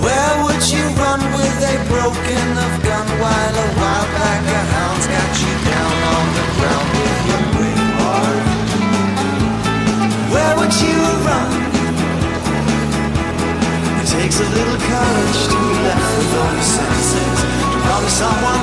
Where would you run with a broken enough gun while a wild pack of hounds got you down on the ground with your brave heart? Where would you run? It takes a little courage to be left with all your senses. To promise someone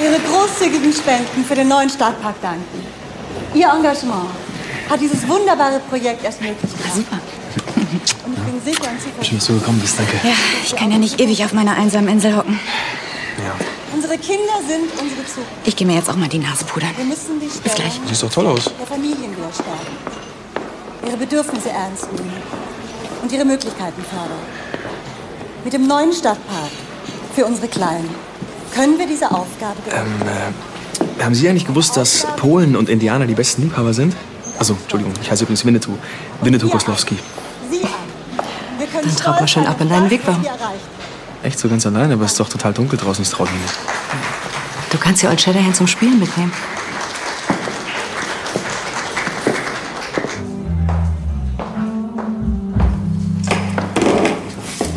für Ihre großzügigen Spenden für den neuen Stadtpark danken. Ihr Engagement hat dieses wunderbare Projekt erst möglich gemacht. Super. Und ich bin sicher und Schön, zuversichtlich. dass du gekommen bist, danke. Ja, ich kann ja nicht ewig auf meiner einsamen Insel hocken. Ja. Unsere Kinder sind unsere Zukunft. Ich gehe mir jetzt auch mal die Nase pudern. Wir müssen die Bis gleich. Siehst doch toll aus. der Familien. Ihre Bedürfnisse ernst nehmen und ihre Möglichkeiten fördern. Mit dem neuen Stadtpark für unsere Kleinen können wir diese Aufgabe. Ähm, äh, haben Sie eigentlich gewusst, dass Polen und Indianer die besten Liebhaber sind? Also, Entschuldigung, ich heiße übrigens Winnetou. Winnetou Koslowski. Sie an. Wir können Dann traut mal schön ab in deinen erreicht Echt so ganz alleine, aber es ist doch total dunkel draußen, es traut mich nicht. Du kannst ja Old Shatterhand zum Spielen mitnehmen.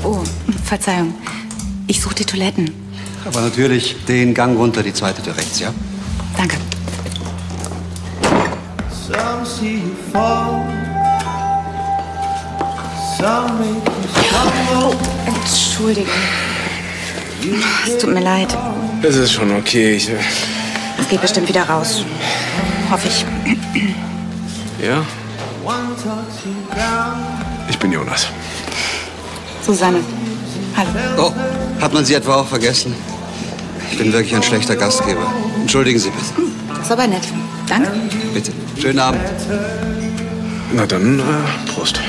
Oh, Verzeihung. Ich suche die Toiletten. Aber natürlich den Gang runter, die zweite Tür rechts, ja? Danke. Some see you fall. Some make you stumble. Entschuldigung. Es tut mir leid. Das ist schon okay. Ich, äh, Es geht bestimmt wieder raus. Hoffe ich. ja, ich bin Jonas. Susanne. Hallo. Oh, hat man Sie etwa auch vergessen? Ich bin wirklich ein schlechter Gastgeber. Entschuldigen Sie bitte. Das ist aber nett. Danke. Bitte. Schönen Abend. Na dann, äh, Prost.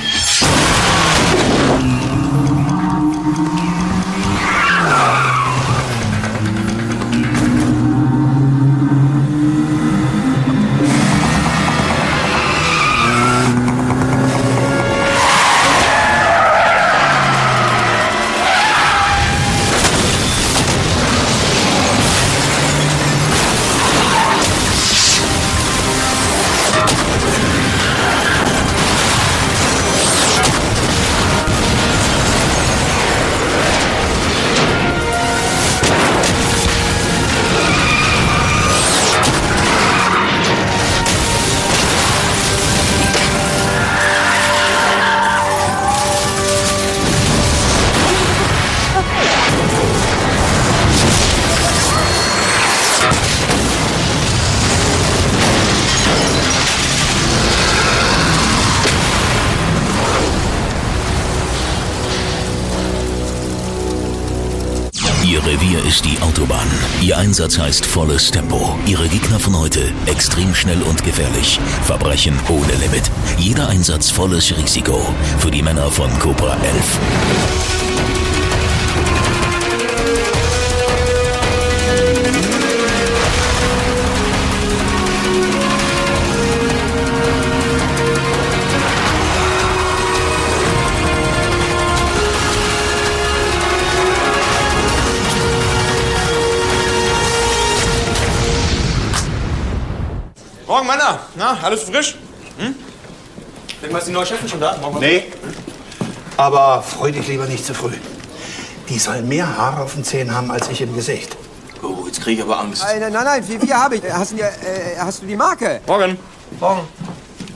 Einsatz heißt volles Tempo. Ihre Gegner von heute extrem schnell und gefährlich. Verbrechen ohne Limit. Jeder Einsatz volles Risiko. Für die Männer von Cobra 11. Morgen, Männer. Na, alles frisch? Hm? Denk mal, ist die neue Chefin schon da? Morgen Nee. Aber freu dich lieber nicht zu früh. Die soll mehr Haare auf den Zähnen haben als ich im Gesicht. Oh, jetzt krieg ich aber Angst. Nein, nein, nein, wie, wie habe ich? Hast du, die, äh, hast du die Marke? Morgen. Morgen.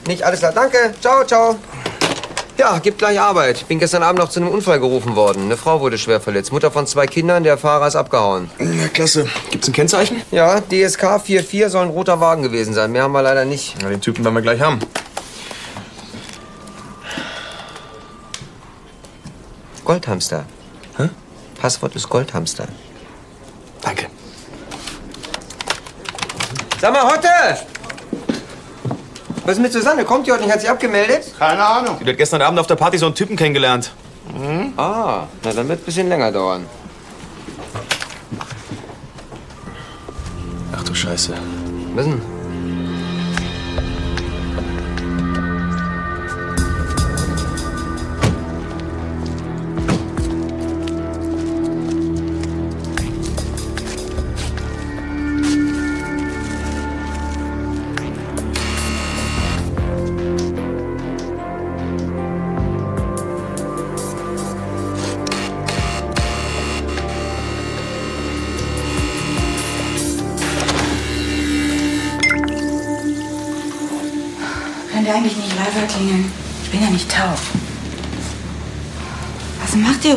Nicht alles klar. Danke. Ciao, ciao. Ja, gibt gleich Arbeit. Ich bin gestern Abend noch zu einem Unfall gerufen worden. Eine Frau wurde schwer verletzt. Mutter von zwei Kindern, der Fahrer ist abgehauen. Na, klasse. Gibt's ein Kennzeichen? Ja, DSK 44 soll ein roter Wagen gewesen sein. Mehr haben wir leider nicht. Na, den Typen werden wir gleich haben. Goldhamster. Hä? Passwort ist Goldhamster. Danke. Sag mal, Hotte! Was ist mit Susanne? Kommt die heute nicht? Hat sie abgemeldet? Keine Ahnung. Die hat gestern Abend auf der Party so einen Typen kennengelernt. Ah, na dann wird ein bisschen länger dauern. Ach du Scheiße. Was denn?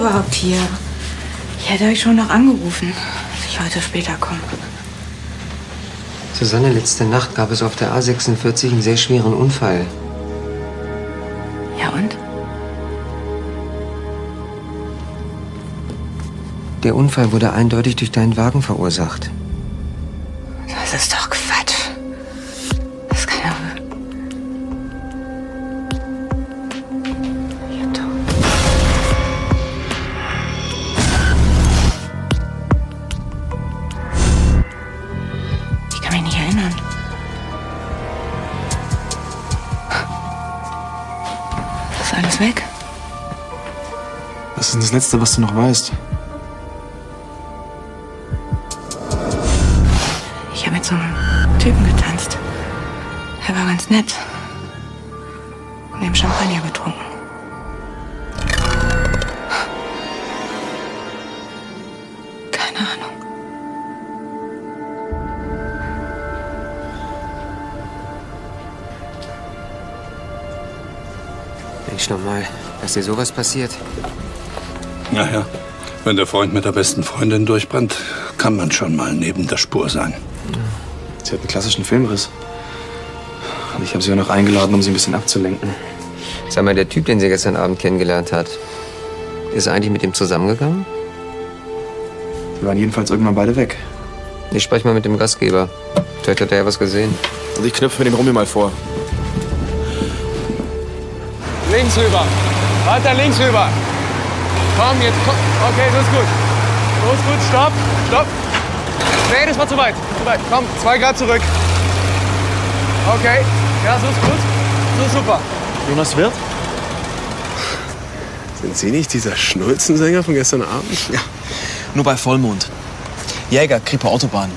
Überhaupt hier? Ich hätte euch schon noch angerufen, dass ich heute später komme. Susanne, letzte Nacht gab es auf der A46 einen sehr schweren Unfall. Ja und? Der Unfall wurde eindeutig durch deinen Wagen verursacht. Das Letzte, was du noch weißt? Ich habe mit so einem Typen getanzt. Er war ganz nett. Und haben Champagner getrunken. Keine Ahnung. Mensch, nochmal, dass dir sowas passiert. Naja, wenn der Freund mit der besten Freundin durchbrennt, kann man schon mal neben der Spur sein. Sie hat einen klassischen Filmriss. Und ich habe sie auch noch eingeladen, um sie ein bisschen abzulenken. Sag mal, der Typ, den sie gestern Abend kennengelernt hat, ist er eigentlich mit ihm zusammengegangen? Die waren jedenfalls irgendwann beide weg. Ich spreche mal mit dem Gastgeber. Vielleicht hat er ja was gesehen. Und ich knüpfe mir den Rummi mal vor. Links rüber. Weiter links rüber. Komm, jetzt komm. Okay, das ist gut. So ist gut. Stopp. Stopp. Nee, das war zu weit. Zu weit. Komm, zwei Grad zurück. Okay. Ja, so ist gut. So ist super. Jonas Wirth? Sind Sie nicht dieser Schnulzensänger von gestern Abend? Ja. Nur bei Vollmond. Jäger, Krippe Autobahn.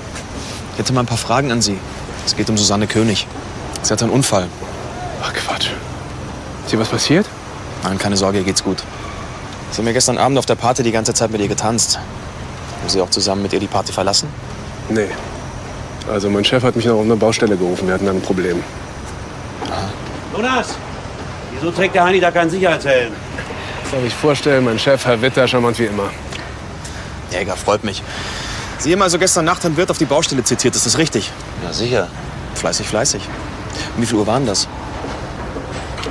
Ich hätte mal ein paar Fragen an Sie. Es geht um Susanne König. Sie hatte einen Unfall. Ach Quatsch. Ist hier was passiert? Nein, keine Sorge, ihr geht's gut. Sie haben ja gestern Abend auf der Party die ganze Zeit mit ihr getanzt. Haben Sie auch zusammen mit ihr die Party verlassen? Nee. Also mein Chef hat mich noch auf eine Baustelle gerufen. Wir hatten dann ein Problem. Jonas, wieso trägt der Heini da keinen Sicherheitshelm? Das darf ich vorstellen, mein Chef, Herr Witter, charmant wie immer. Jäger, freut mich. Sie haben also gestern Nacht Herrn Wirt auf die Baustelle zitiert, ist das richtig? Ja, sicher. Fleißig, fleißig. Um wie viel Uhr waren das?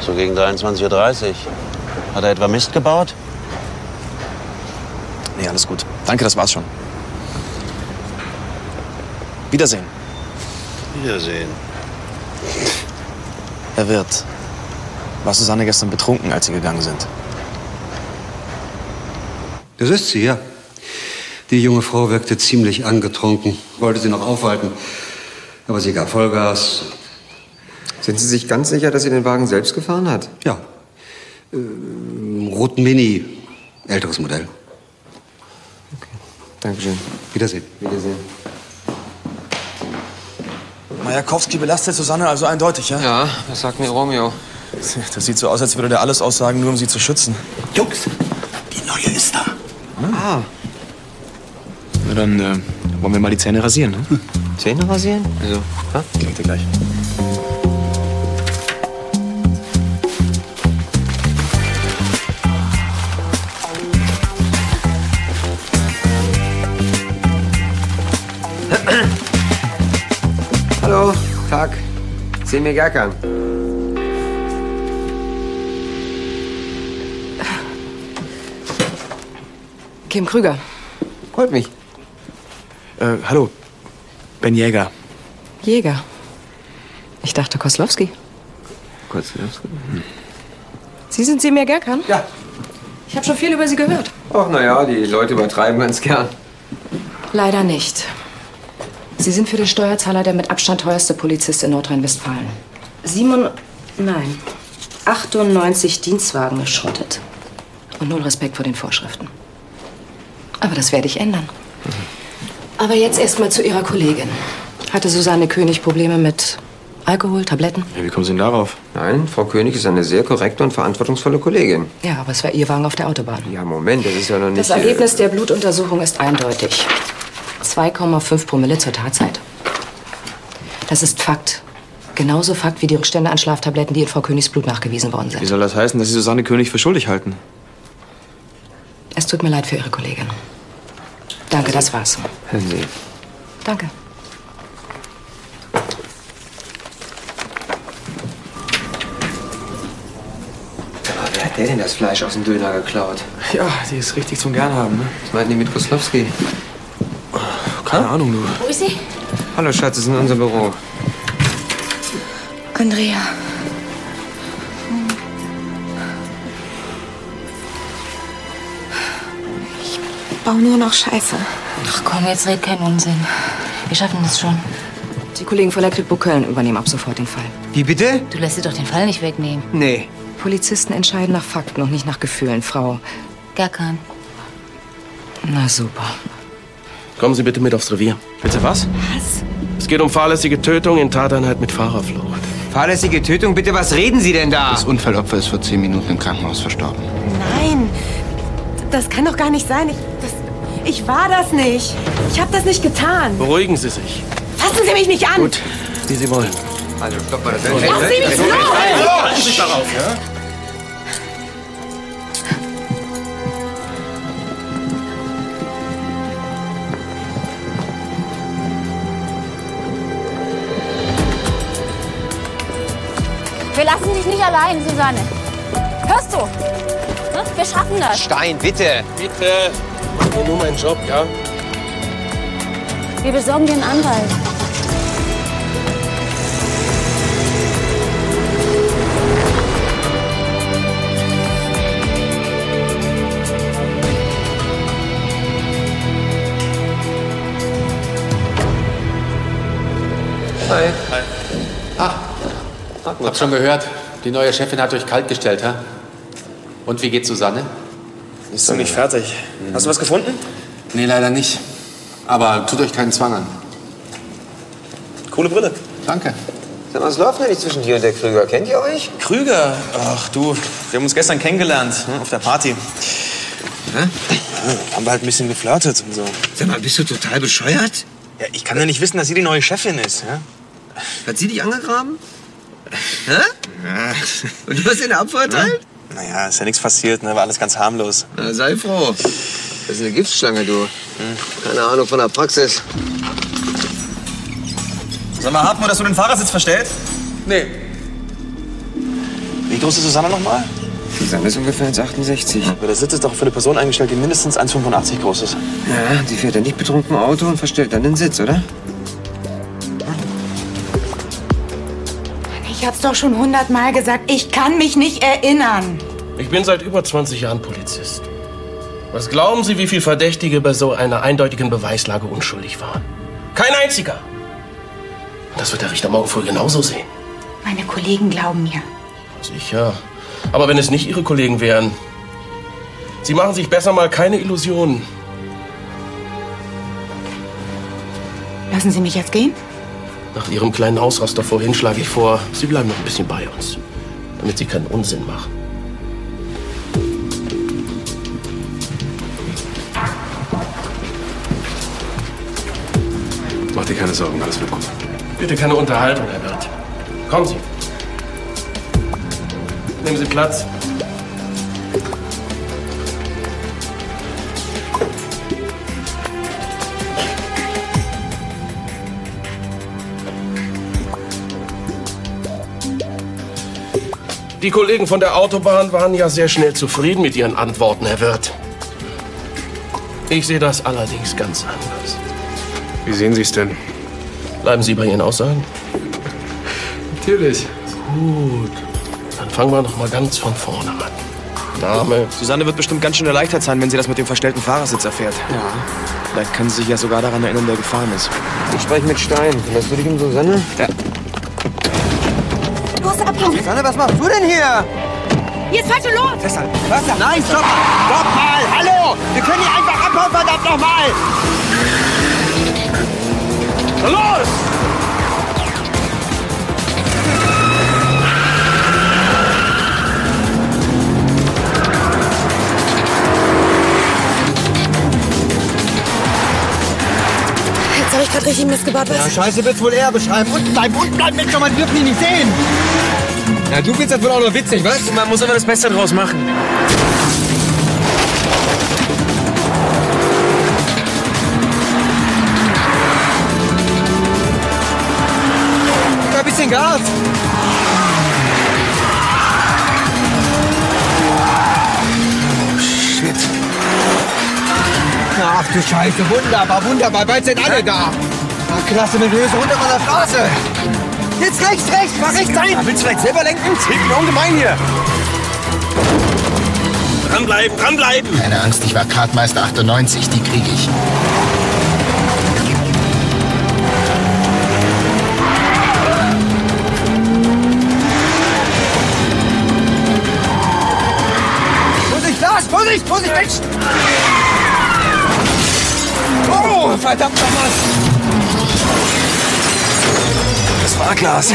So gegen 23.30 Uhr. Hat er etwa Mist gebaut? Nee, alles gut. Danke, das war's schon. Wiedersehen. Wiedersehen. Herr Wirt, war Susanne gestern betrunken, als Sie gegangen sind? Das ist sie, ja. Die junge Frau wirkte ziemlich angetrunken, wollte sie noch aufhalten. Aber sie gab Vollgas. Sind Sie sich ganz sicher, dass sie den Wagen selbst gefahren hat? Ja. Ähm, roten Mini, älteres Modell. Dankeschön. Wiedersehen. Wiedersehen. Majakowski belastet Susanne also eindeutig, ja? Ja, das sagt mir Romeo. Das sieht so aus, als würde der alles aussagen, nur um sie zu schützen. Jungs, die neue ist da. Ah, Na dann äh, wollen wir mal die Zähne rasieren, ne? Zähne rasieren? Wieso? Ha? Klingt dir gleich. Hallo, Tag. Semir Gerkan. Kim Krüger. Freut mich. Äh, hallo. Ben Jäger. Jäger. Ich dachte Koslowski. Koslowski? Sie sind Semir Gerkan? Ja. Ich habe schon viel über Sie gehört. Ach, naja, die Leute übertreiben ganz gern. Leider nicht. Sie sind für den Steuerzahler der mit Abstand teuerste Polizist in Nordrhein-Westfalen. Simon, nein, 98 Dienstwagen geschrottet. Und null Respekt vor den Vorschriften. Aber das werde ich ändern. Aber jetzt erst mal zu Ihrer Kollegin. Hatte Susanne König Probleme mit Alkohol, Tabletten? Ja, wie kommen Sie denn darauf? Nein, Frau König ist eine sehr korrekte und verantwortungsvolle Kollegin. Ja, aber es war Ihr Wagen auf der Autobahn. Ja, Moment, das ist ja noch nicht... Das Ergebnis der Blutuntersuchung ist eindeutig. 2,5 Promille zur Tatzeit. Das ist Fakt. Genauso Fakt wie die Rückstände an Schlaftabletten, die in Frau Königs Blut nachgewiesen worden Wie sind. soll das heißen, dass Sie Susanne König für schuldig halten? Es tut mir leid für Ihre Kollegin. Danke, das war's. Hören Sie, Danke. aber wer hat der denn das Fleisch aus dem Döner geklaut? Ja, die ist richtig zum Gernhaben, ne? Was meinten die mit Koslowski? Keine Ahnung, du. Wo ist sie? Hallo, Schatz, das ist in unser Büro. Andrea. Ich baue nur noch Scheiße. Ach komm, jetzt red keinen Unsinn. Wir schaffen das schon. Die Kollegen von der Kripo Köln übernehmen ab sofort den Fall. Wie bitte? Du lässt dir doch den Fall nicht wegnehmen. Nee. Polizisten entscheiden nach Fakten und nicht nach Gefühlen, Frau. Gerkan. Na super. Kommen Sie bitte mit aufs Revier. Bitte was? Was? Es geht um fahrlässige Tötung in Tateinheit mit Fahrerflucht. Fahrlässige Tötung, bitte, was reden Sie denn da? Das Unfallopfer ist vor zehn Minuten im Krankenhaus verstorben. Nein, das kann doch gar nicht sein. Ich, das, ich war das nicht. Ich habe das nicht getan. Beruhigen Sie sich. Fassen Sie mich nicht an. Gut, wie Sie wollen. Also, stopp mal das. Lass Sie mich los! Halten Sie sich darauf, dich nicht allein, Susanne. Hörst du? Ne? Wir schaffen das. Stein, bitte. Bitte. Mach mir nur meinen Job, ja? Wir besorgen dir einen Anwalt. Hi. Ah, hab schon gehört. Die neue Chefin hat euch kalt gestellt, ha? Und wie geht's Susanne? Ist noch nicht fertig. Hast du was gefunden? Nee, leider nicht. Aber tut euch keinen Zwang an. Coole Brille. Danke. Sag mal, Was läuft denn nicht zwischen dir und der Krüger? Kennt ihr euch? Krüger? Ach du, wir haben uns gestern kennengelernt, ne, auf der Party. Hä? Ja, haben wir halt ein bisschen geflirtet und so. Sag mal, bist du total bescheuert? Ja, ich kann ja nicht wissen, dass sie die neue Chefin ist, ja? Hat sie dich angegraben? Hä? Und du hast ihr eine Abverteilt? Naja, ist ja nichts passiert, ne? War alles ganz harmlos. Na, sei froh. Das ist eine Giftschlange, du. Keine Ahnung von der Praxis. Sag mal, Hartmut, hast du den Fahrersitz verstellt? Nee. Wie groß ist Susanne nochmal? Susanne ist ungefähr 1,68. Aber der Sitz ist doch für eine Person eingestellt, die mindestens 1,85 groß ist. Ja, die fährt ja nicht betrunken Auto und verstellt dann den Sitz, oder? Ich hab's doch schon hundertmal gesagt. Ich kann mich nicht erinnern. Ich bin seit über 20 Jahren Polizist. Was glauben Sie, wie viele Verdächtige bei so einer eindeutigen Beweislage unschuldig waren? Kein einziger. Und das wird der Richter morgen früh genauso sehen. Meine Kollegen glauben mir. Sicher. Aber wenn es nicht Ihre Kollegen wären, Sie machen sich besser mal keine Illusionen. Lassen Sie mich jetzt gehen? Nach Ihrem kleinen Ausraster vorhin schlage ich vor, Sie bleiben noch ein bisschen bei uns, damit Sie keinen Unsinn machen. Mach dir keine Sorgen, alles wird gut. Bitte keine Unterhaltung, Herr Wirth. Kommen Sie. Nehmen Sie Platz. Die Kollegen von der Autobahn waren ja sehr schnell zufrieden mit Ihren Antworten, Herr Wirth. Ich sehe das allerdings ganz anders. Wie sehen Sie es denn? Bleiben Sie bei Ihren Aussagen? Natürlich. Gut. Dann fangen wir noch mal ganz von vorne an. Name. Susanne wird bestimmt ganz schön erleichtert sein, wenn sie das mit dem verstellten Fahrersitz erfährt. Ja. Vielleicht kann sie sich ja sogar daran erinnern, wer gefahren ist. Ich spreche mit Stein. Was du dich um Susanne? Ja. Los, abhauen! Susanne, was machst du denn hier? Jetzt falsche los! Festhalten. Was? Nein, stopp! Stopp mal! Hallo! Wir können hier einfach abhauen, verdammt nochmal! Los! Habe ich gerade richtig Mist gebaut, was? Ja, Scheiße wird's wohl eher beschreiben. Unten bleiben, unten bleiben, Mensch, man dürfen die nicht sehen! Ja, du findest das wohl auch noch witzig, was? Man muss immer das Beste draus machen. Ein bisschen Gas! Ach du Scheiße, wunderbar, wunderbar, bald sind alle da! Na, klasse, mit Höhe runter von der Straße! Jetzt rechts, rechts, mach rechts ein! Willst du vielleicht selber lenken? Es hilft mir ungemein hier. Dranbleiben, dranbleiben! Keine Angst, ich war Kartmeister 98, die kriege ich. Vorsicht, Vorsicht, Vorsicht, Mensch! Oh, verdammt nochmal! Das war Glas.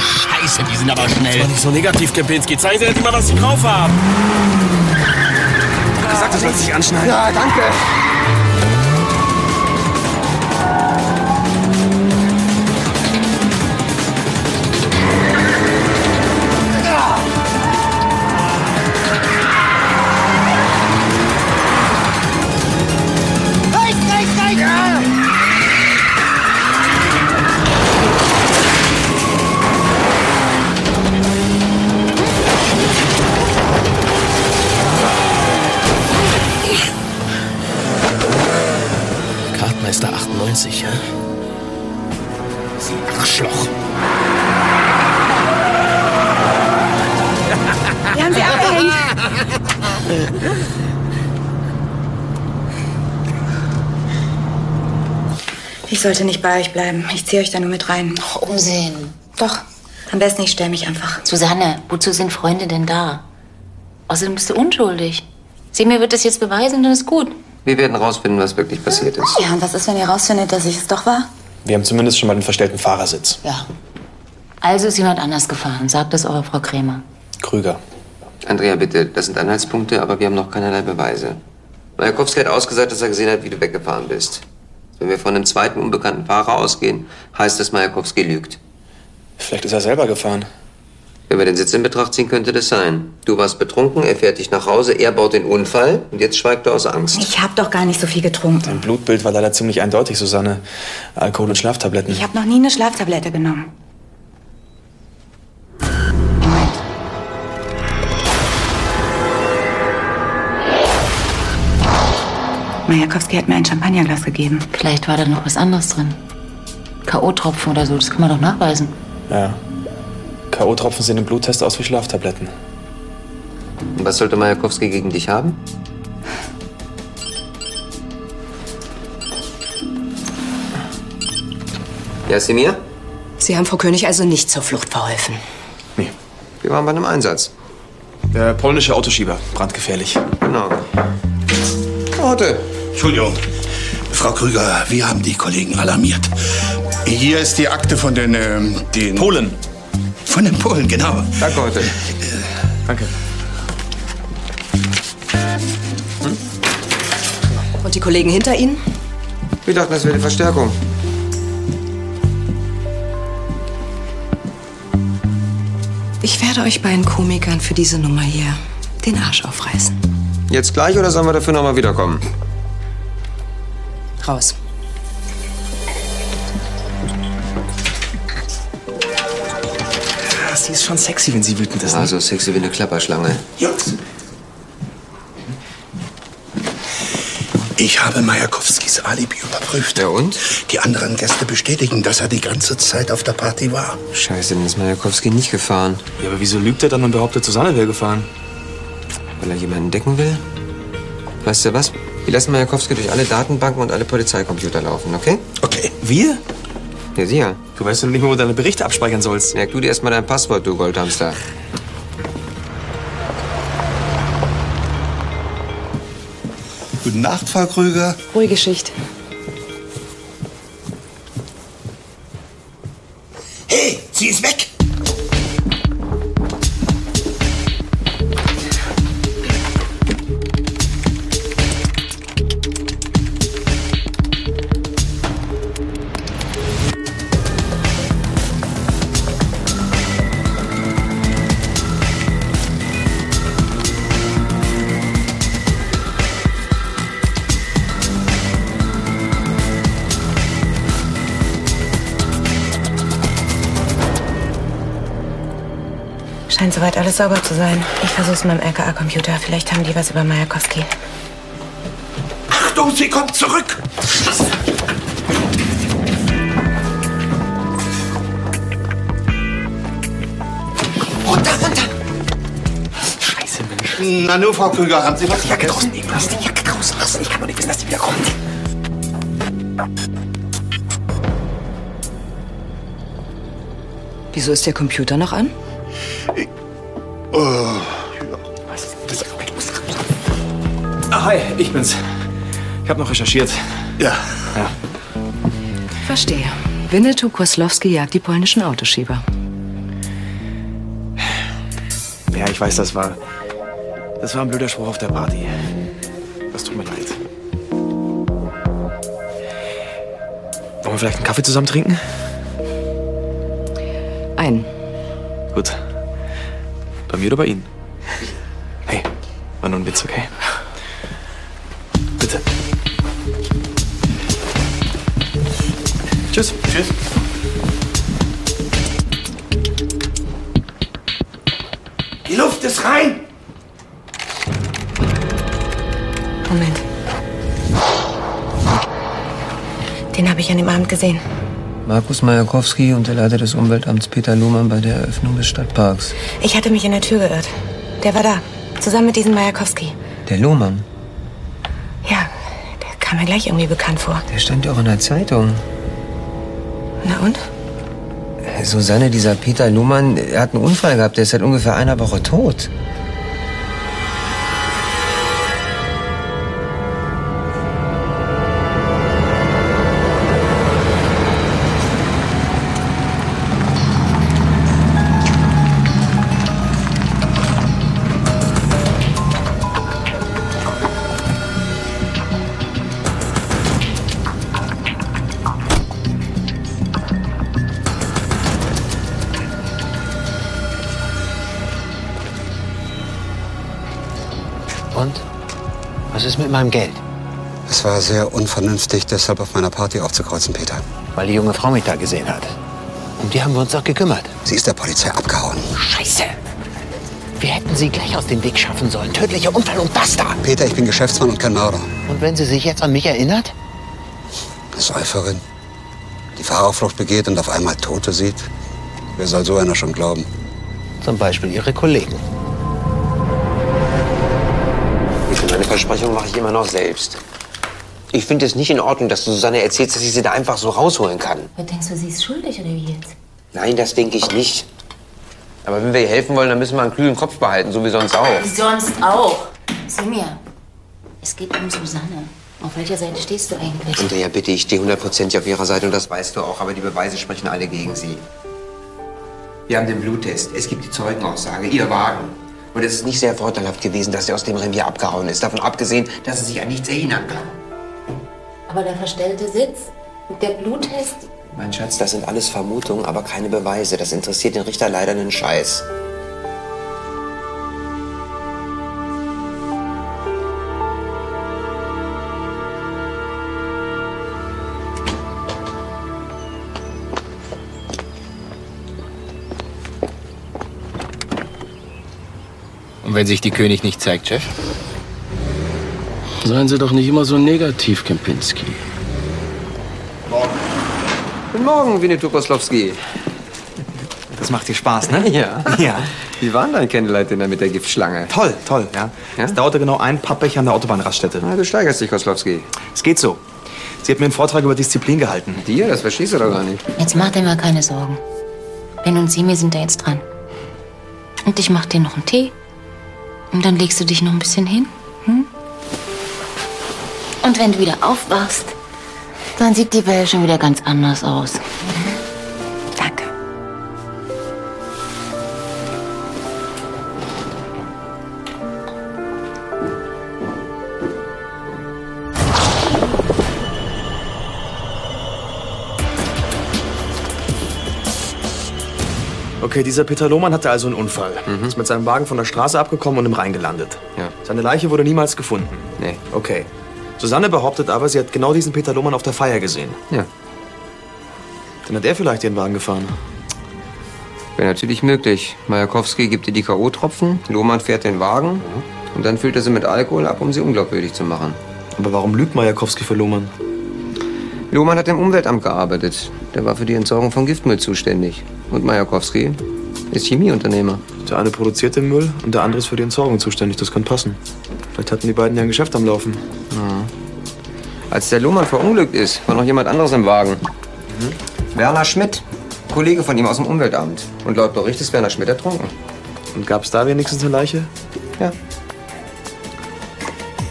Scheiße, die sind aber schnell. War nicht so negativ, Kempinski. Zeigen Sie endlich mal, was Sie drauf haben. Gesagt, du sollst dich anschneiden. Ja, danke! Sollte nicht bei euch bleiben. Ich ziehe euch da nur mit rein. Ach, Unsinn. Doch. Am besten, ich stelle mich einfach. Susanne, wozu sind Freunde denn da? Außerdem bist du unschuldig. Semir wird das jetzt beweisen, dann ist gut. Wir werden rausfinden, was wirklich passiert ist. Ja, und was ist, wenn ihr rausfindet, dass ich es doch war? Wir haben zumindest schon mal den verstellten Fahrersitz. Ja. Also ist jemand anders gefahren. Sagt das eurer Frau Krämer. Krüger. Andrea, bitte, das sind Anhaltspunkte, aber wir haben noch keinerlei Beweise. Majakowski hat ausgesagt, dass er gesehen hat, wie du weggefahren bist. Wenn wir von einem zweiten unbekannten Fahrer ausgehen, heißt das, Majakowski lügt. Vielleicht ist er selber gefahren. Wenn wir den Sitz in Betracht ziehen, könnte das sein. Du warst betrunken, er fährt dich nach Hause, er baut den Unfall und jetzt schweigt er aus Angst. Ich habe doch gar nicht so viel getrunken. Dein Blutbild war leider ziemlich eindeutig, Susanne. Alkohol und Schlaftabletten. Ich habe noch nie eine Schlaftablette genommen. Majakowski hat mir ein Champagnerglas gegeben. Vielleicht war da noch was anderes drin. K.O.-Tropfen oder so, das kann man doch nachweisen. Ja. K.O.-Tropfen sehen im Bluttest aus wie Schlaftabletten. Und was sollte Majakowski gegen dich haben? Ja, Semir? Sie haben Frau König also nicht zur Flucht verholfen. Wir waren bei einem Einsatz. Der polnische Autoschieber, brandgefährlich. Genau. Orte. Entschuldigung. Frau Krüger, wir haben die Kollegen alarmiert. Hier ist die Akte von den, ähm, den... Polen. Von den Polen, genau. Danke heute. Danke. Und die Kollegen hinter Ihnen? Wir dachten, das wäre die Verstärkung. Ich werde euch beiden Komikern für diese Nummer hier den Arsch aufreißen. Jetzt gleich oder sollen wir dafür noch mal wiederkommen? Raus. Ja, sie ist schon sexy, wenn sie wütend ist. Ne? Also sexy wie eine Klapperschlange. Jungs. Ich habe Majakowskis Alibi überprüft. Ja und? Die anderen Gäste bestätigen, dass er die ganze Zeit auf der Party war. Scheiße, dann ist Majakowski nicht gefahren. Ja, aber wieso lügt er dann und behauptet, Susanne wäre gefahren? Weil er jemanden decken will? Weißt du was? Wir lassen Majakowski durch alle Datenbanken und alle Polizeicomputer laufen, okay? Okay. Wir? Ja, sie ja. Du weißt ja nicht mal, wo du deine Berichte abspeichern sollst. Merk du dir erst mal dein Passwort, du Goldhamster. Gute Nacht, Frau Krüger. Ruhige Schicht. Hey, sie ist weg! Soweit alles sauber zu sein. Ich versuch's mit dem LKA-Computer. Vielleicht haben die was über Majakowski. Achtung, sie kommt zurück! Runter, runter! Scheiße, Mensch. Na nur, Frau Krüger, haben Sie was Die Jacke draußen liegen. Lass die Jacke draußen lassen. Ich kann doch nicht wissen, dass die wieder kommt. Wieso ist der Computer noch an? Habe noch recherchiert. Ja. Ja. Verstehe. Winnetou Koslowski jagt die polnischen Autoschieber. Ja, ich weiß, das war. Das war ein blöder Spruch auf der Party. Das tut mir leid. Wollen wir vielleicht einen Kaffee zusammen trinken? Einen. Gut. Bei mir oder bei Ihnen? Hey, war nur ein Witz, okay? Tschüss. Tschüss. Die Luft ist rein! Moment. Den habe ich an dem Abend gesehen. Markus Majakowski und der Leiter des Umweltamts Peter Luhmann bei der Eröffnung des Stadtparks. Ich hatte mich in der Tür geirrt. Der war da. Zusammen mit diesem Majakowski. Der Luhmann, Ja, der kam mir gleich irgendwie bekannt vor. der stand ja auch in der Zeitung. Na und? Susanne, dieser Peter Luhmann, er hat einen Unfall gehabt. Der ist seit ungefähr einer Woche tot. Und? Was ist mit meinem Geld? Es war sehr unvernünftig, deshalb auf meiner Party aufzukreuzen, Peter. Weil die junge Frau mich da gesehen hat. Um die haben wir uns doch gekümmert. Sie ist der Polizei abgehauen. Scheiße! Wir hätten sie gleich aus dem Weg schaffen sollen. Tödlicher Unfall und basta! Peter, ich bin Geschäftsmann und kein Mörder. Und wenn sie sich jetzt an mich erinnert? Säuferin, die Fahrerflucht begeht und auf einmal Tote sieht. Wer soll so einer schon glauben? Zum Beispiel ihre Kollegen. Meine Versprechung mache ich immer noch selbst. Ich finde es nicht in Ordnung, dass du Susanne erzählst, dass ich sie da einfach so rausholen kann. Was denkst du, sie ist schuldig oder wie jetzt? Nein, das denke ich nicht. Aber wenn wir ihr helfen wollen, dann müssen wir einen kühlen Kopf behalten, so wie sonst auch. Wie sonst auch. Simia, es geht um Susanne. Auf welcher Seite stehst du eigentlich? Andrea, bitte, ich stehe hundertprozentig auf ihrer Seite und das weißt du auch, aber die Beweise sprechen alle gegen sie. Wir haben den Bluttest, es gibt die Zeugenaussage, ihr Wagen. Und es ist nicht sehr vorteilhaft gewesen, dass er aus dem Revier abgehauen ist. Davon abgesehen, dass er sich an nichts erinnern kann. Aber der verstellte Sitz, der Bluttest, Mein Schatz, das sind alles Vermutungen, aber keine Beweise. Das interessiert den Richter leider einen Scheiß. Und wenn sich die König nicht zeigt, Chef? Seien Sie doch nicht immer so negativ, Kempinski. Guten Morgen, Winnetou Koslowski. Das macht dir Spaß, ne? Ja. Ja. Wie war denn dein Candlelight-Dinner mit der Giftschlange? Toll, toll, ja. Es dauerte genau ein Pappbecher an der Autobahnraststätte. Na, du steigerst dich, Koslowski. Es geht so. Sie hat mir einen Vortrag über Disziplin gehalten. Dir? Das verstehst du doch gar nicht. Jetzt mach dir mal keine Sorgen. Ben und Simi sind da jetzt dran. Und ich mach dir noch einen Tee. Und dann legst du dich noch ein bisschen hin. Hm? Und wenn du wieder aufwachst, dann sieht die Welt schon wieder ganz anders aus. Okay, dieser Peter Lohmann hatte also einen Unfall. Ist mit seinem Wagen von der Straße abgekommen und im Rhein gelandet. Ja. Seine Leiche wurde niemals gefunden. Nee. Okay. Susanne behauptet aber, sie hat genau diesen Peter Lohmann auf der Feier gesehen. Ja. Dann hat er vielleicht ihren Wagen gefahren. Wäre natürlich möglich. Majakowski gibt ihr die K.O.-Tropfen, Lohmann fährt den Wagen und dann füllt er sie mit Alkohol ab, um sie unglaubwürdig zu machen. Aber warum lügt Majakowski für Lohmann? Lohmann hat im Umweltamt gearbeitet. Der war für die Entsorgung von Giftmüll zuständig. Und Majakowski ist Chemieunternehmer. Der eine produziert den Müll und der andere ist für die Entsorgung zuständig. Das kann passen. Vielleicht hatten die beiden ja ein Geschäft am Laufen. Ja. Als der Lohmann verunglückt ist, war noch jemand anderes im Wagen. Werner Schmidt, Kollege von ihm aus dem Umweltamt. Und laut Bericht ist Werner Schmidt ertrunken. Und gab es da wenigstens eine Leiche? Ja.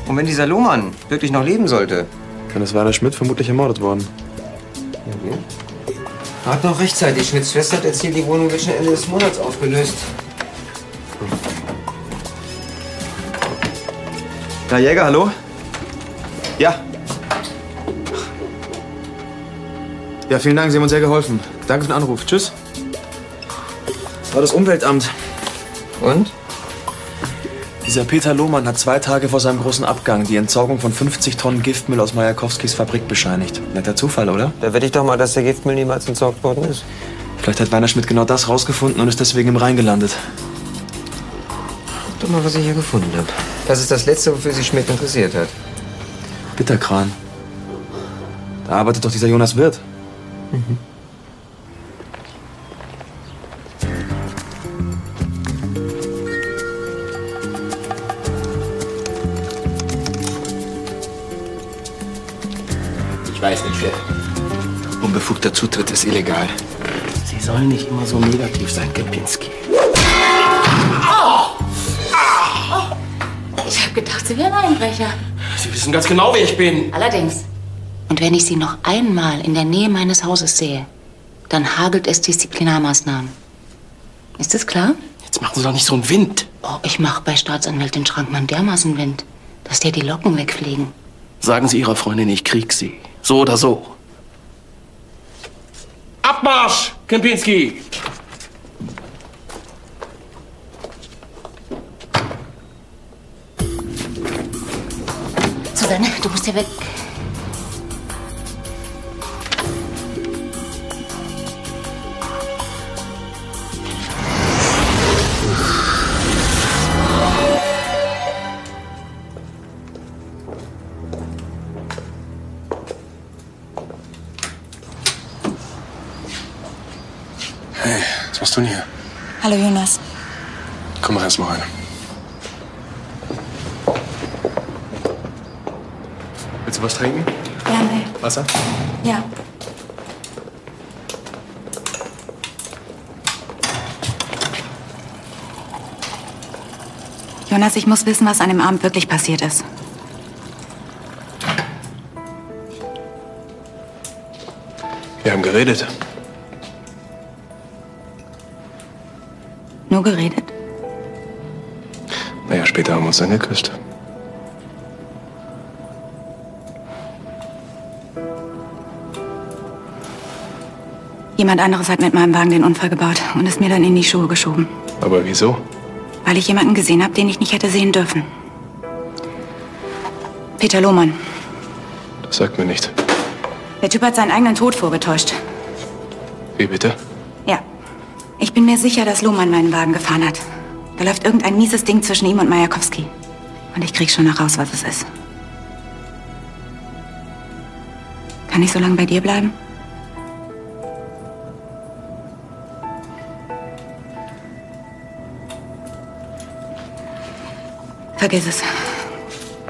Und wenn dieser Lohmann wirklich noch leben sollte, Dann ist Werner Schmidt vermutlich ermordet worden. Er hat noch rechtzeitig. Schmidts Schwester hat erzählt, die Wohnung wird schon Ende des Monats aufgelöst. Herr Jäger, hallo? Ja. Ja, vielen Dank, Sie haben uns sehr geholfen. Danke für den Anruf. Tschüss. Das war das Umweltamt. Und? Dieser Peter Lohmann hat zwei Tage vor seinem großen Abgang die Entsorgung von 50 Tonnen Giftmüll aus Majakowskis Fabrik bescheinigt. Netter Zufall, oder? Da wette ich doch mal, dass der Giftmüll niemals entsorgt worden ist. Vielleicht hat Werner Schmidt genau das rausgefunden und ist deswegen im Rhein gelandet. Guck doch mal, was ich hier gefunden habe. Das ist das Letzte, wofür sich Schmidt interessiert hat. Bitterkran. Da arbeitet doch dieser Jonas Wirth. Ich weiß nicht, Chef. Unbefugter Zutritt ist illegal. Sie sollen nicht immer so negativ sein, Kempinski. Ich habe gedacht, Sie wären Einbrecher. Sie wissen ganz genau, wer ich bin. Allerdings. Und wenn ich Sie noch einmal in der Nähe meines Hauses sehe, dann hagelt es Disziplinarmaßnahmen. Ist das klar? Jetzt machen Sie doch nicht so einen Wind. Oh, ich mache bei Staatsanwältin Schrankmann dermaßen Wind, dass der die Locken wegfliegen. Sagen Sie Ihrer Freundin, ich krieg Sie. So oder so. Abmarsch, Kempinski! Susanne, du musst hier weg. Willst du was trinken? Gerne. Wasser? Ja. Jonas, ich muss wissen, was an dem Abend wirklich passiert ist. Wir haben geredet. Nur geredet? Naja, später haben wir uns dann geküsst. Jemand anderes hat mit meinem Wagen den Unfall gebaut und es mir dann in die Schuhe geschoben. Aber wieso? Weil ich jemanden gesehen habe, den ich nicht hätte sehen dürfen. Peter Lohmann. Das sagt mir nicht. Der Typ hat seinen eigenen Tod vorgetäuscht. Wie bitte? Ja. Ich bin mir sicher, dass Lohmann meinen Wagen gefahren hat. Da läuft irgendein mieses Ding zwischen ihm und Majakowski. Und ich krieg schon noch raus, was es ist. Kann ich so lange bei dir bleiben? Vergiss es.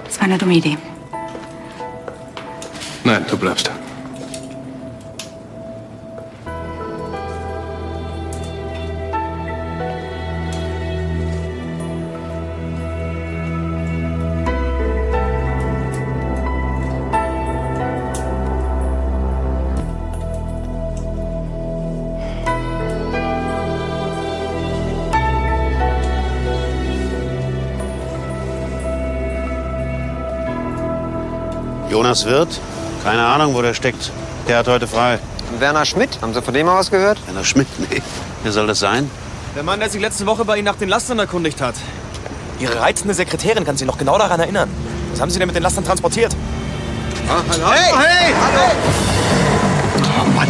Es war eine dumme Idee. Nein, du bleibst. Jonas Wirth? Keine Ahnung, wo der steckt. Der hat heute frei. Werner Schmidt, haben Sie von dem mal was gehört? Werner Schmidt? Nee. Wer soll das sein? Der Mann, der sich letzte Woche bei Ihnen nach den Lastern erkundigt hat. Ihre reizende Sekretärin kann sich noch genau daran erinnern. Was haben Sie denn mit den Lastern transportiert? Ah, hallo? Hey! hey! Hallo! Oh Mann.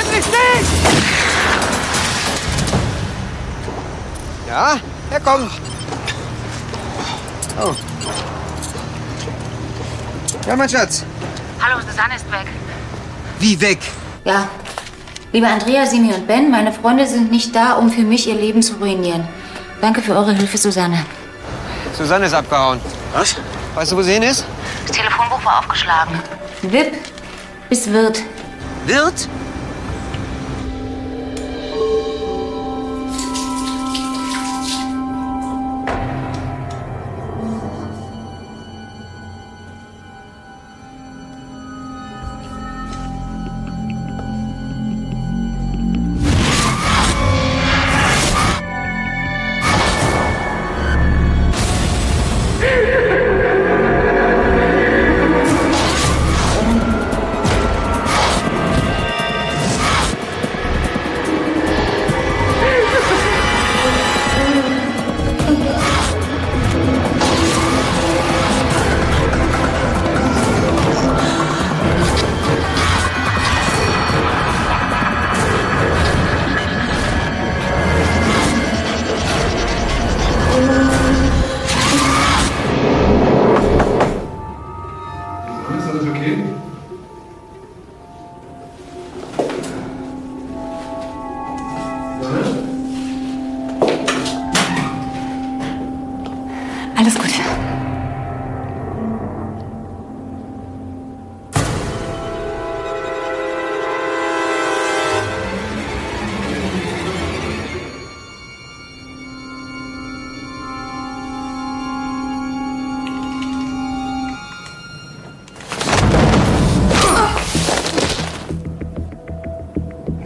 Endlich nicht! Ja, kommt. Oh. Ja, mein Schatz. Hallo, Susanne ist weg. Wie weg? Ja. Liebe Andrea, Simi und Ben, meine Freunde sind nicht da, um für mich ihr Leben zu ruinieren. Danke für eure Hilfe, Susanne. Susanne ist abgehauen. Was? Weißt du, wo sie hin ist? Das Telefonbuch war aufgeschlagen. Wip bis Wirt. Wirt?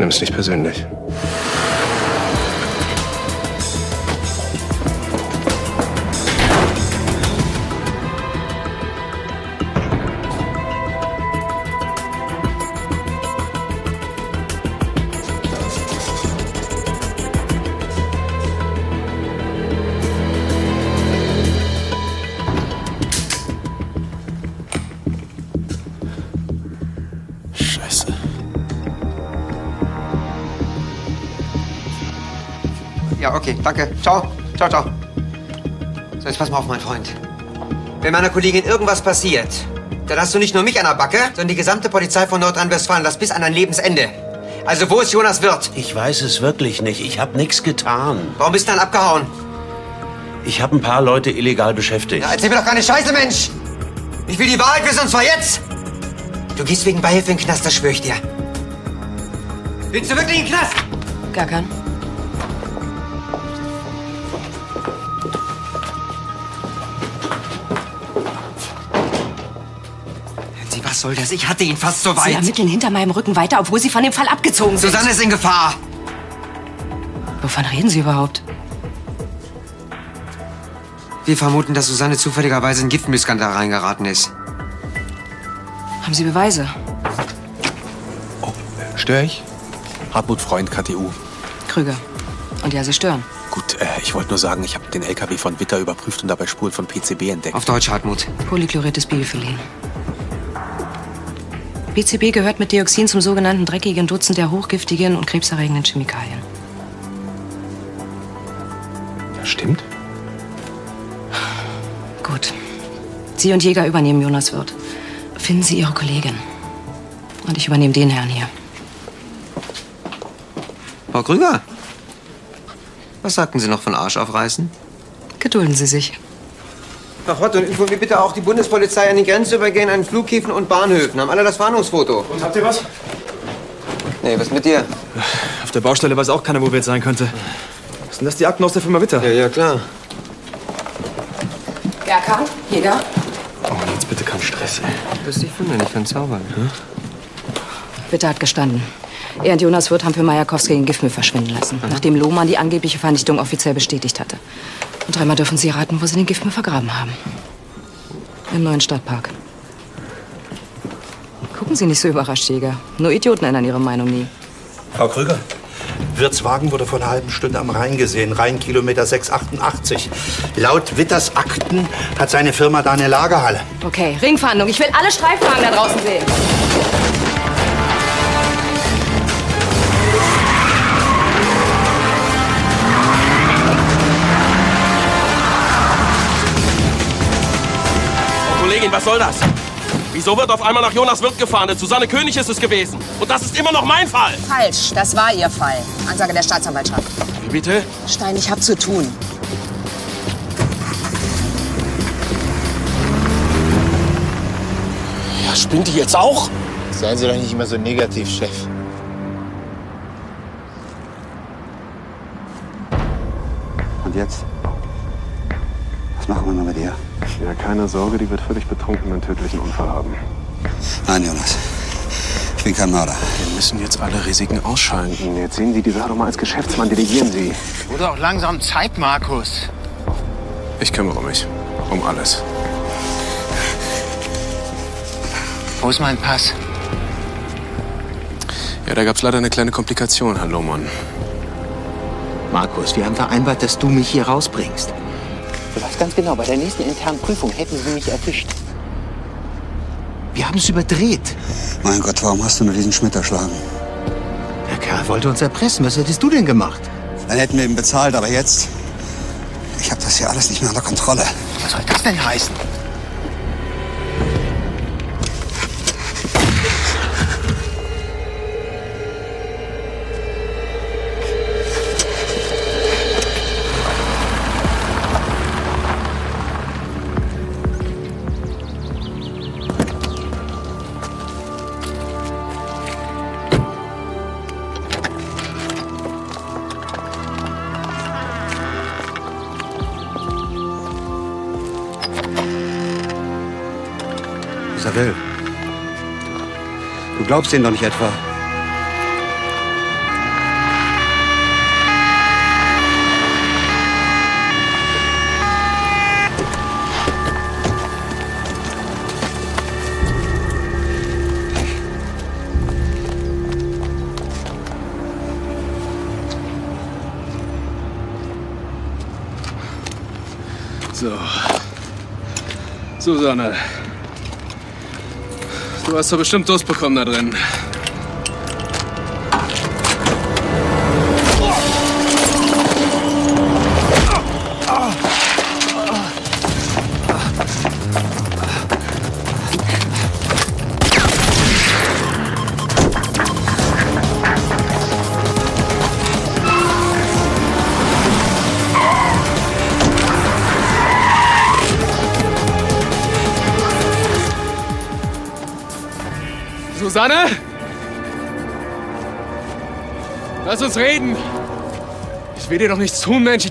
Nimm's nicht persönlich. Okay, danke. Ciao. Ciao, ciao. So, jetzt pass mal auf, mein Freund. Wenn meiner Kollegin irgendwas passiert, dann hast du nicht nur mich an der Backe, sondern die gesamte Polizei von Nordrhein-Westfalen. Das bis an dein Lebensende. Also, wo ist Jonas Wirth? Ich weiß es wirklich nicht. Ich habe nichts getan. Warum bist du dann abgehauen? Ich habe ein paar Leute illegal beschäftigt. Ja, erzähl mir doch keine Scheiße, Mensch! Ich will die Wahrheit wissen, und zwar jetzt! Du gehst wegen Beihilfe in den Knast, das schwöre ich dir. Willst du wirklich in den Knast? Gar kein. Was soll das? Ich hatte ihn fast so Sie weit. ermitteln hinter meinem Rücken weiter, obwohl Sie von dem Fall abgezogen sind. Susanne ist in Gefahr. Wovon reden Sie überhaupt? Wir vermuten, dass Susanne zufälligerweise in den Giftmüllskandal reingeraten ist. Haben Sie Beweise? Störe ich? Hartmut Freund, KTU. Krüger. Und ja, Sie stören. Gut, äh, ich wollte nur sagen, ich habe den LKW von Witter überprüft und dabei Spuren von PCB entdeckt. Auf Deutsch, Hartmut. Polychloriertes Biophylen. PCB gehört mit Dioxin zum sogenannten dreckigen Dutzend der hochgiftigen und krebserregenden Chemikalien. Das stimmt. Gut. Sie und Jäger übernehmen Jonas Wirt. Finden Sie Ihre Kollegin. Und ich übernehme den Herrn hier. Frau Krüger, was sagten Sie noch von Arsch aufreißen? Gedulden Sie sich. Ach Gott, und informier bitte auch die Bundespolizei an den Grenzübergängen, an Flughäfen und Bahnhöfen. Haben alle das Warnungsfoto? Und habt ihr was? Nee, was mit dir? Auf der Baustelle weiß auch keiner, wo wir jetzt sein könnte. Sind das die Akten aus der Firma Witter? Ja, ja, klar. Erkan, Jäger. Oh Mann, jetzt bitte kein Stress, ey. Du bist nicht wundern, ich kann zaubern. Witter hat gestanden. Er und Jonas Wirth haben für Majakowski den Giftmüll verschwinden lassen, nachdem Lohmann die angebliche Vernichtung offiziell bestätigt hatte. Und dreimal dürfen Sie raten, wo Sie den Giftmüll vergraben haben. Im neuen Stadtpark. Gucken Sie nicht so überrascht, Jäger. Nur Idioten ändern ihre Meinung nie. Frau Krüger, Wirts Wagen wurde vor einer halben Stunde am Rhein gesehen. Rheinkilometer 688. Laut Witters Akten hat seine Firma da eine Lagerhalle. Okay, Ringfahndung. Ich will alle Streifwagen da draußen sehen. Kollegin, was soll das? Wieso wird auf einmal nach Jonas Wirt gefahren? Susanne König ist es gewesen. Und das ist immer noch mein Fall. Falsch, das war Ihr Fall. Ansage der Staatsanwaltschaft. Wie bitte? Stein, ich hab zu tun. Ja, spinnt die jetzt auch? Seien Sie doch nicht immer so negativ, Chef. Und jetzt? Was machen wir nur mit ihr? Ja, keine Sorge, die wird völlig betrunken einen tödlichen Unfall haben. Nein, Jonas. Ich bin kein Mörder. Wir müssen jetzt alle Risiken ausschalten. Jetzt sehen Sie die Sache doch mal als Geschäftsmann. Delegieren Sie. Wurde auch langsam Zeit, Markus. Ich kümmere mich. Um alles. Wo ist mein Pass? Ja, da gab's leider eine kleine Komplikation, Herr Lohmann. Markus, wir haben vereinbart, dass du mich hier rausbringst. Du weißt ganz genau, bei der nächsten internen Prüfung hätten sie mich erwischt. Wir haben es überdreht. Mein Gott, warum hast du nur diesen Schmidt erschlagen? Der Kerl wollte uns erpressen. Was hättest du denn gemacht? Dann hätten wir ihn bezahlt, aber jetzt. Ich habe das hier alles nicht mehr unter Kontrolle. Was soll das denn heißen? Glaubst ihn doch nicht etwa. So. Susanne. Du hast doch bestimmt Durst bekommen da drin. Susanne? Lass uns reden. Ich will dir doch nichts tun, Mensch.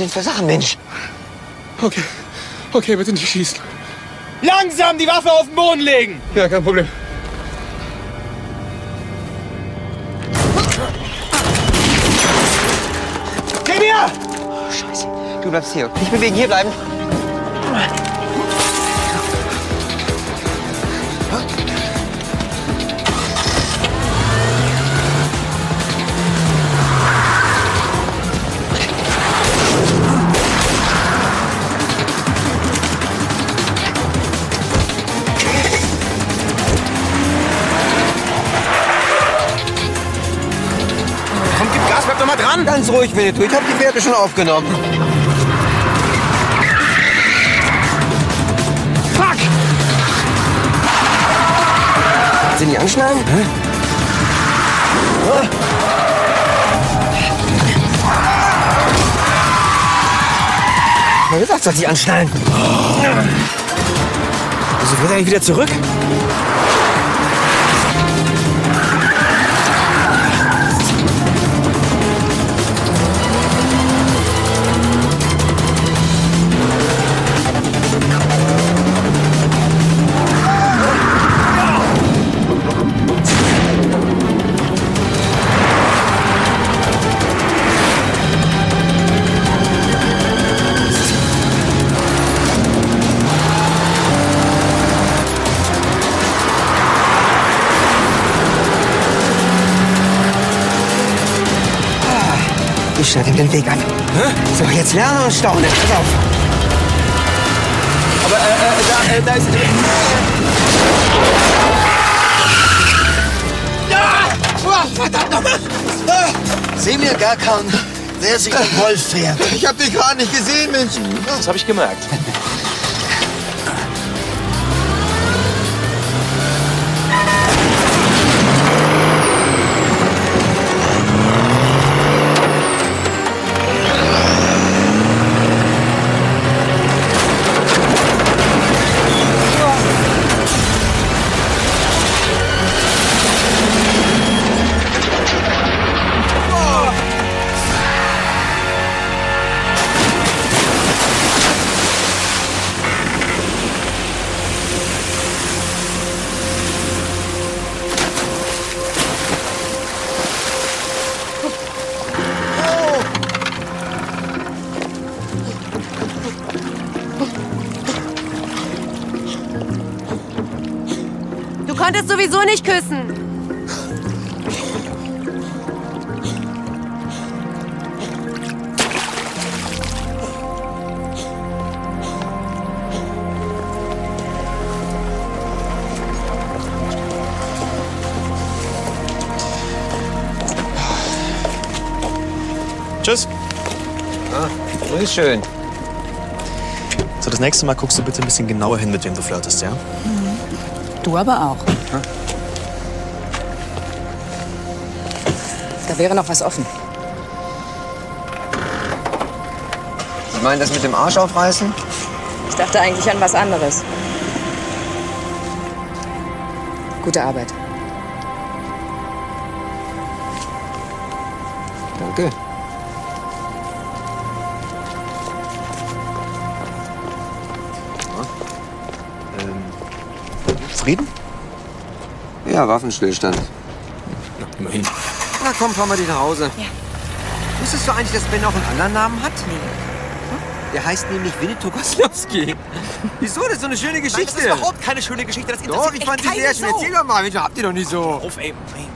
Denn für Sachen, Mensch? Okay. Okay, bitte nicht schießen. Langsam die Waffe auf den Boden legen! Ja, kein Problem. Gib her! Scheiße. Du bleibst hier. Nicht bewegen, hier bleiben. Dran. Ganz ruhig, Winnetou. Ich hab die Pferde schon aufgenommen. Fuck! Sie nicht anschnallen? Hä? Na gesagt, soll sie anschnallen. Wieso wird er nicht wieder zurück? Ich schneide ihm den Weg ab. So, jetzt lernen und staunen. Pass auf. Aber äh, äh, da, äh, da ist. Ah, verdammt nochmal! Seh mir gar keinen, wer sich den Wolf fährt. Ich hab dich gerade nicht gesehen, Mensch. Das hab ich gemerkt. grüß schön. So, das nächste Mal guckst du bitte ein bisschen genauer hin, mit wem du flirtest, ja? Du aber auch. Da wäre noch was offen. Sie meinen das mit dem Arsch aufreißen? Ich dachte eigentlich an was anderes. Gute Arbeit. Ja, Waffenstillstand. Na, immerhin. Na komm, fahren wir dich nach Hause. Ja. Wusstest du eigentlich, dass Ben auch einen anderen Namen hat? Nee. Der heißt nämlich Winnetou Goslowski. Wieso? Das ist so eine schöne Geschichte. das ist überhaupt keine schöne Geschichte. Das Doch, ich fand sie sehr schön. Erzähl doch mal. Mensch, habt ihr doch nicht so. Auf, ey, Gott.